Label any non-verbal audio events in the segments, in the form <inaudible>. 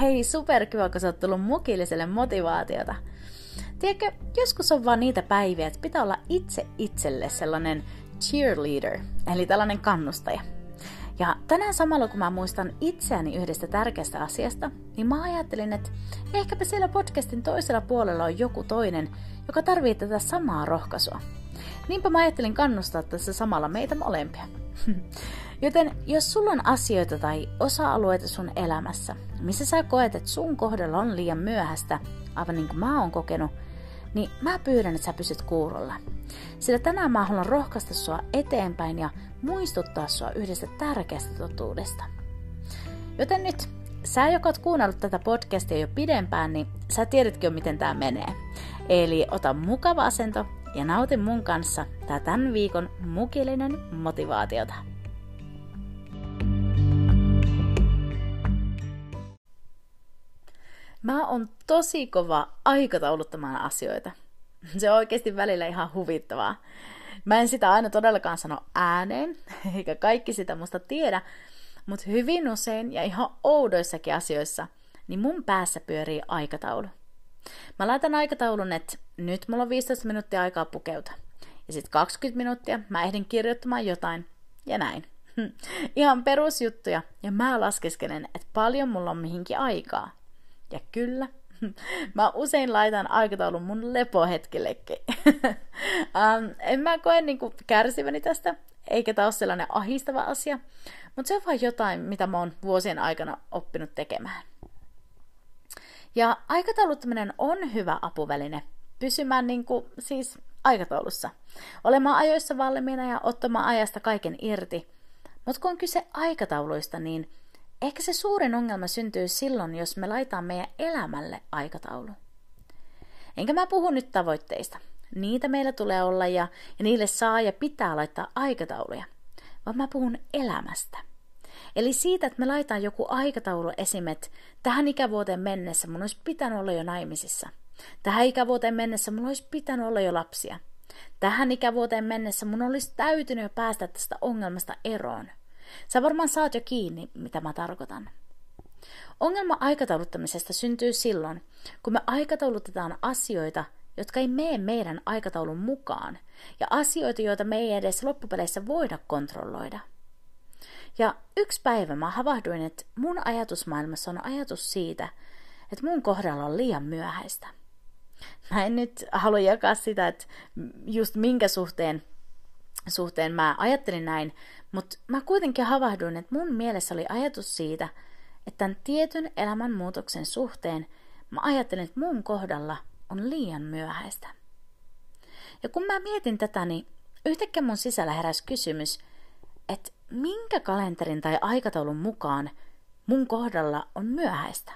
Hei, superkiva, kun sä oot tullut mukilliselle motivaatiota. Tiedätkö, joskus on vaan niitä päiviä, että pitää olla itse itselle sellainen cheerleader, eli tällainen kannustaja. Ja tänään samalla kun mä muistan itseäni yhdestä tärkeästä asiasta, niin mä ajattelin, että ehkäpä siellä podcastin toisella puolella on joku toinen, joka tarvii tätä samaa rohkaisua. Niinpä mä ajattelin kannustaa tässä samalla meitä molempia. <laughs> Joten jos sulla on asioita tai osa-alueita sun elämässä, missä sä koet, että sun kohdalla on liian myöhäistä, aivan niin kuin mä oon kokenut, niin mä pyydän, että sä pysyt kuurolla. Sillä tänään mä haluan rohkaista sua eteenpäin ja muistuttaa sua yhdestä tärkeästä totuudesta. Joten nyt, sä joka oot kuunnellut tätä podcastia jo pidempään, niin sä tiedätkö jo miten tää menee. Eli ota mukava asento ja nauti mun kanssa tää tämän viikon mukillinen motivaatiota. Mä oon tosi kova aikatauluttamaan asioita. Se on oikeasti välillä ihan huvittavaa. Mä en sitä aina todellakaan sano ääneen, <laughs> eikä kaikki sitä musta tiedä, mutta hyvin usein ja ihan oudoissakin asioissa, niin mun päässä pyörii aikataulu. Mä laitan aikataulun, että nyt mulla on 15 minuuttia aikaa pukeuta. Ja sitten 20 minuuttia mä ehdin kirjoittamaan jotain, ja näin. <laughs> Ihan perusjuttuja, ja mä laskeskelen, että paljon mulla on mihinkin aikaa. Ja kyllä, <laughs> mä usein laitan aikataulun mun lepohetkellekin. um, <laughs> en mä koe niinku kärsiväni tästä, eikä tämä ole sellainen ahistava asia, mutta se on vain jotain, mitä mä oon vuosien aikana oppinut tekemään. Ja aikatauluttaminen on hyvä apuväline pysymään niin kuin, siis aikataulussa. Olemaan ajoissa valmiina ja ottamaan ajasta kaiken irti. Mutta kun on kyse aikatauluista, niin Ehkä se suurin ongelma syntyy silloin, jos me laitamme meidän elämälle aikataulu. Enkä mä puhu nyt tavoitteista. Niitä meillä tulee olla ja, ja niille saa ja pitää laittaa aikatauluja. Vaan mä puhun elämästä. Eli siitä, että me laitetaan joku aikataulu esimet, tähän ikävuoteen mennessä mun olisi pitänyt olla jo naimisissa. Tähän ikävuoteen mennessä mun olisi pitänyt olla jo lapsia. Tähän ikävuoteen mennessä mun olisi täytynyt jo päästä tästä ongelmasta eroon. Sä varmaan saat jo kiinni, mitä mä tarkoitan. Ongelma aikatauluttamisesta syntyy silloin, kun me aikataulutetaan asioita, jotka ei mene meidän aikataulun mukaan, ja asioita, joita me ei edes loppupeleissä voida kontrolloida. Ja yksi päivä mä havahduin, että mun ajatusmaailmassa on ajatus siitä, että mun kohdalla on liian myöhäistä. Mä en nyt halua jakaa sitä, että just minkä suhteen, suhteen mä ajattelin näin, mutta mä kuitenkin havahduin, että mun mielessä oli ajatus siitä, että tämän tietyn elämänmuutoksen suhteen mä ajattelin, että mun kohdalla on liian myöhäistä. Ja kun mä mietin tätä, niin yhtäkkiä mun sisällä heräsi kysymys, että minkä kalenterin tai aikataulun mukaan mun kohdalla on myöhäistä?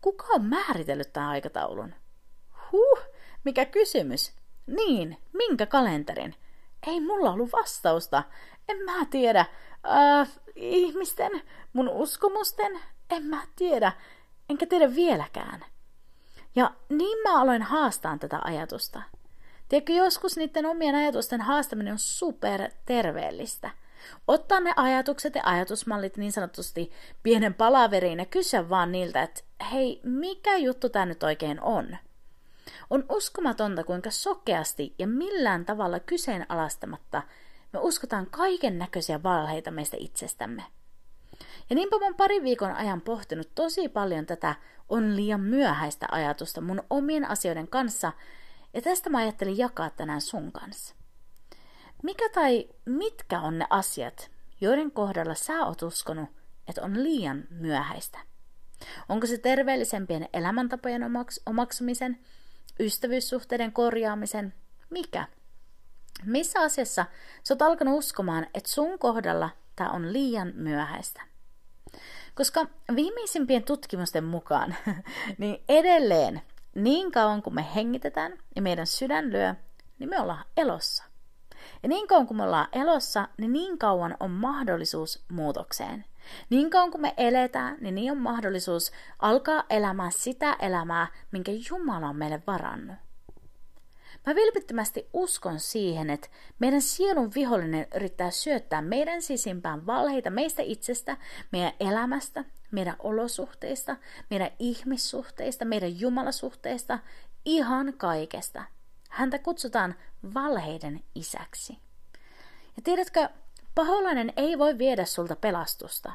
Kuka on määritellyt tämän aikataulun? Huh, mikä kysymys? Niin, minkä kalenterin? Ei mulla ollut vastausta. En mä tiedä. Äh, ihmisten, mun uskomusten, en mä tiedä. Enkä tiedä vieläkään. Ja niin mä aloin haastaa tätä ajatusta. Tiedätkö, joskus niiden omien ajatusten haastaminen on super terveellistä. Ottaa ne ajatukset ja ajatusmallit niin sanotusti pienen palaveriin ja kysyä vaan niiltä, että hei, mikä juttu tämä nyt oikein on? On uskomatonta, kuinka sokeasti ja millään tavalla kyseenalaistamatta me uskotaan kaiken näköisiä valheita meistä itsestämme. Ja niinpä mä parin viikon ajan pohtinut tosi paljon tätä on liian myöhäistä ajatusta mun omien asioiden kanssa, ja tästä mä ajattelin jakaa tänään sun kanssa. Mikä tai mitkä on ne asiat, joiden kohdalla sä oot uskonut, että on liian myöhäistä? Onko se terveellisempien elämäntapojen omaksumisen, ystävyyssuhteiden korjaamisen, mikä? Missä asiassa sä oot alkanut uskomaan, että sun kohdalla tämä on liian myöhäistä? Koska viimeisimpien tutkimusten mukaan, <laughs> niin edelleen niin kauan kuin me hengitetään ja meidän sydän lyö, niin me ollaan elossa. Ja niin kauan kuin me ollaan elossa, niin niin kauan on mahdollisuus muutokseen. Niin kauan kuin me eletään, niin niin on mahdollisuus alkaa elämään sitä elämää, minkä Jumala on meille varannut. Mä vilpittömästi uskon siihen, että meidän sielun vihollinen yrittää syöttää meidän sisimpään valheita meistä itsestä, meidän elämästä, meidän olosuhteista, meidän ihmissuhteista, meidän jumalasuhteista, ihan kaikesta. Häntä kutsutaan valheiden isäksi. Ja tiedätkö, paholainen ei voi viedä sulta pelastusta,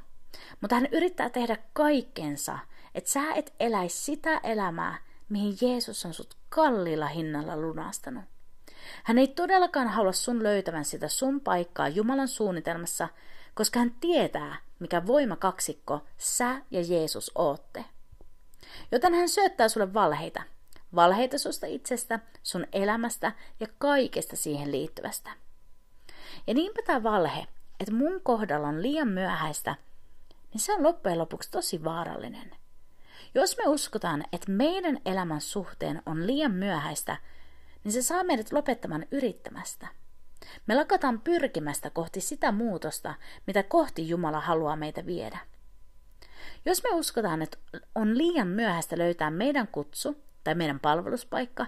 mutta hän yrittää tehdä kaikkensa, että sä et eläisi sitä elämää, mihin Jeesus on sut kalliilla hinnalla lunastanut. Hän ei todellakaan halua sun löytävän sitä sun paikkaa Jumalan suunnitelmassa, koska hän tietää, mikä voimakaksikko sä ja Jeesus ootte. Joten hän syöttää sulle valheita. Valheita susta itsestä, sun elämästä ja kaikesta siihen liittyvästä. Ja niinpä tämä valhe, että mun kohdalla on liian myöhäistä, niin se on loppujen lopuksi tosi vaarallinen. Jos me uskotaan, että meidän elämän suhteen on liian myöhäistä, niin se saa meidät lopettamaan yrittämästä. Me lakataan pyrkimästä kohti sitä muutosta, mitä kohti Jumala haluaa meitä viedä. Jos me uskotaan, että on liian myöhäistä löytää meidän kutsu tai meidän palveluspaikka,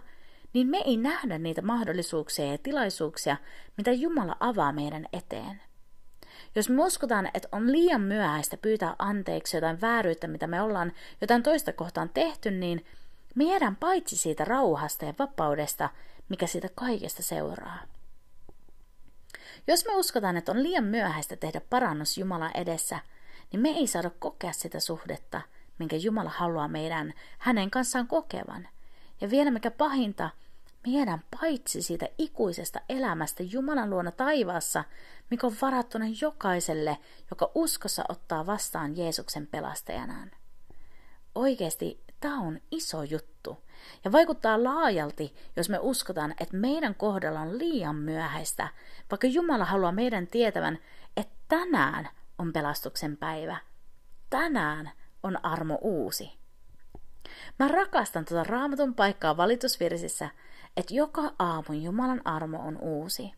niin me ei nähdä niitä mahdollisuuksia ja tilaisuuksia, mitä Jumala avaa meidän eteen. Jos me uskotaan, että on liian myöhäistä pyytää anteeksi jotain vääryyttä, mitä me ollaan jotain toista kohtaan tehty, niin me jäädään paitsi siitä rauhasta ja vapaudesta, mikä siitä kaikesta seuraa. Jos me uskotaan, että on liian myöhäistä tehdä parannus Jumalan edessä, niin me ei saada kokea sitä suhdetta, minkä Jumala haluaa meidän hänen kanssaan kokevan. Ja vielä mikä pahinta, me jäädään paitsi siitä ikuisesta elämästä Jumalan luona taivaassa, mikä on varattuna jokaiselle, joka uskossa ottaa vastaan Jeesuksen pelastajanaan. Oikeasti tämä on iso juttu ja vaikuttaa laajalti, jos me uskotaan, että meidän kohdalla on liian myöhäistä, vaikka Jumala haluaa meidän tietävän, että tänään on pelastuksen päivä. Tänään on armo uusi. Mä rakastan tuota raamatun paikkaa valitusvirsissä, että joka aamu Jumalan armo on uusi.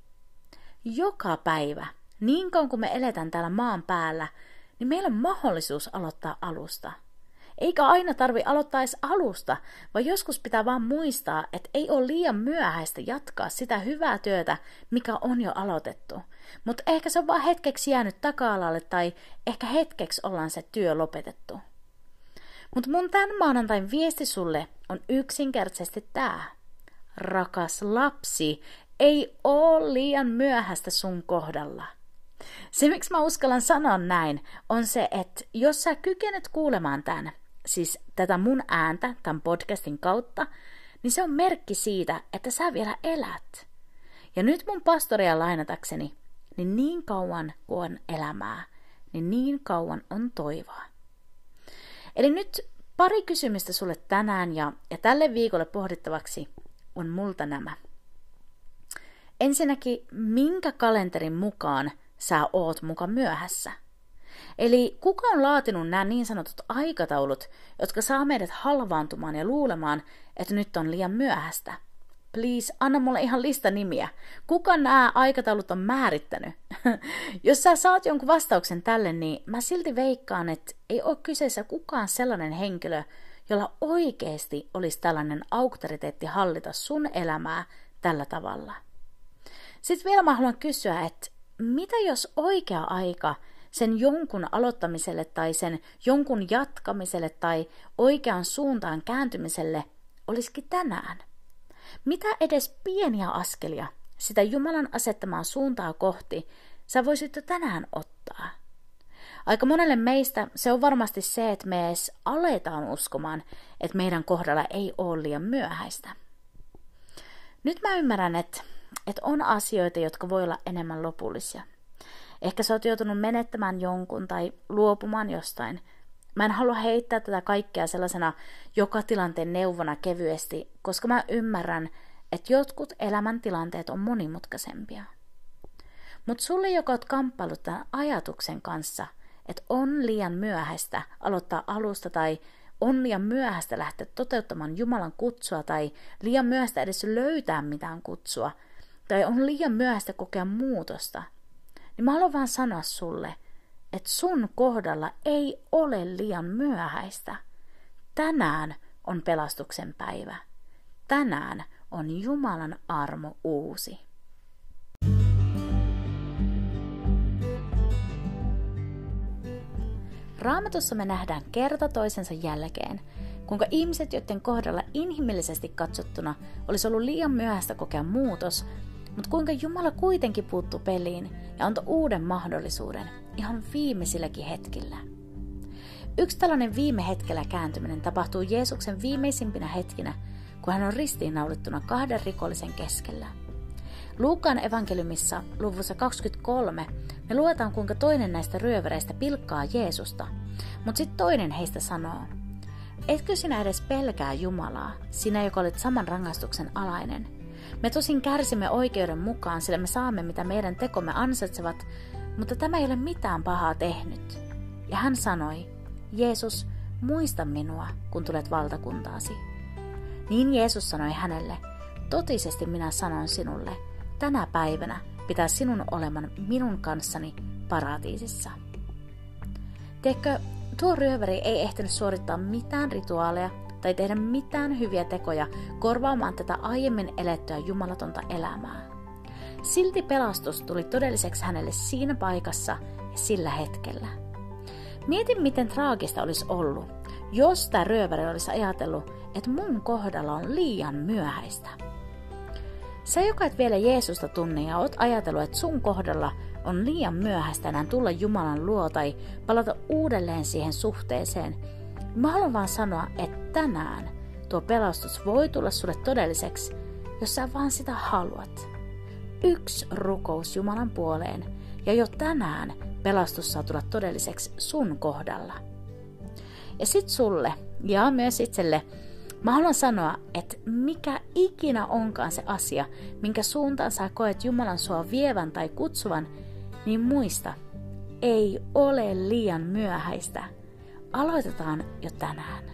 Joka päivä, niin kauan kuin me eletään täällä maan päällä, niin meillä on mahdollisuus aloittaa alusta. Eikä aina tarvi aloittaa edes alusta, vaan joskus pitää vaan muistaa, että ei ole liian myöhäistä jatkaa sitä hyvää työtä, mikä on jo aloitettu. Mutta ehkä se on vaan hetkeksi jäänyt taka-alalle tai ehkä hetkeksi ollaan se työ lopetettu. Mutta mun tämän maanantain viesti sulle on yksinkertaisesti tämä. Rakas lapsi, ei ole liian myöhäistä sun kohdalla. Se, miksi mä uskallan sanoa näin, on se, että jos sä kykenet kuulemaan tämän, siis tätä mun ääntä tämän podcastin kautta, niin se on merkki siitä, että sä vielä elät. Ja nyt mun pastoria lainatakseni, niin niin kauan kuin on elämää, niin niin kauan on toivoa. Eli nyt pari kysymystä sulle tänään ja, ja tälle viikolle pohdittavaksi on multa nämä. Ensinnäkin, minkä kalenterin mukaan sä oot muka myöhässä? Eli kuka on laatinut nämä niin sanotut aikataulut, jotka saa meidät halvaantumaan ja luulemaan, että nyt on liian myöhäistä? Please, anna mulle ihan lista nimiä. Kuka nämä aikataulut on määrittänyt? <laughs> Jos sä saat jonkun vastauksen tälle, niin mä silti veikkaan, että ei ole kyseessä kukaan sellainen henkilö, jolla oikeasti olisi tällainen auktoriteetti hallita sun elämää tällä tavalla. Sitten vielä mä haluan kysyä, että mitä jos oikea aika sen jonkun aloittamiselle tai sen jonkun jatkamiselle tai oikean suuntaan kääntymiselle olisikin tänään? Mitä edes pieniä askelia sitä Jumalan asettamaa suuntaa kohti sä voisit jo tänään ottaa? Aika monelle meistä se on varmasti se, että me edes aletaan uskomaan, että meidän kohdalla ei ole liian myöhäistä. Nyt mä ymmärrän, että, että on asioita, jotka voi olla enemmän lopullisia. Ehkä sä oot joutunut menettämään jonkun tai luopumaan jostain. Mä en halua heittää tätä kaikkea sellaisena joka tilanteen neuvona kevyesti, koska mä ymmärrän, että jotkut elämäntilanteet on monimutkaisempia. Mutta sulle, joka oot kamppailut tämän ajatuksen kanssa – että on liian myöhäistä aloittaa alusta tai on liian myöhäistä lähteä toteuttamaan Jumalan kutsua tai liian myöhäistä edes löytää mitään kutsua tai on liian myöhäistä kokea muutosta, niin mä haluan vaan sanoa sulle, että sun kohdalla ei ole liian myöhäistä. Tänään on pelastuksen päivä. Tänään on Jumalan armo uusi. Raamatussa me nähdään kerta toisensa jälkeen, kuinka ihmiset, joiden kohdalla inhimillisesti katsottuna olisi ollut liian myöhäistä kokea muutos, mutta kuinka Jumala kuitenkin puuttu peliin ja antoi uuden mahdollisuuden ihan viimeisilläkin hetkillä. Yksi tällainen viime hetkellä kääntyminen tapahtuu Jeesuksen viimeisimpinä hetkinä, kun hän on ristiinnaulittuna kahden rikollisen keskellä. Luukaan evankeliumissa luvussa 23 me luetaan, kuinka toinen näistä ryövereistä pilkkaa Jeesusta, mutta sitten toinen heistä sanoo, Etkö sinä edes pelkää Jumalaa, sinä joka olet saman rangaistuksen alainen? Me tosin kärsimme oikeuden mukaan, sillä me saamme mitä meidän tekomme ansaitsevat, mutta tämä ei ole mitään pahaa tehnyt. Ja hän sanoi, Jeesus, muista minua, kun tulet valtakuntaasi. Niin Jeesus sanoi hänelle, totisesti minä sanon sinulle, tänä päivänä pitää sinun oleman minun kanssani paratiisissa. Tiedätkö, tuo ryöväri ei ehtinyt suorittaa mitään rituaaleja tai tehdä mitään hyviä tekoja korvaamaan tätä aiemmin elettyä jumalatonta elämää. Silti pelastus tuli todelliseksi hänelle siinä paikassa ja sillä hetkellä. Mietin, miten traagista olisi ollut, jos tämä ryöväri olisi ajatellut, että mun kohdalla on liian myöhäistä. Sä, joka et vielä Jeesusta tunne ja oot ajatellut, että sun kohdalla on liian myöhäistä enää tulla Jumalan luo tai palata uudelleen siihen suhteeseen, mä haluan vaan sanoa, että tänään tuo pelastus voi tulla sulle todelliseksi, jos sä vaan sitä haluat. Yksi rukous Jumalan puoleen, ja jo tänään pelastus saa tulla todelliseksi sun kohdalla. Ja sit sulle, ja myös itselle, Mä haluan sanoa, että mikä ikinä onkaan se asia, minkä suuntaan sä koet Jumalan sua vievän tai kutsuvan, niin muista, ei ole liian myöhäistä. Aloitetaan jo tänään.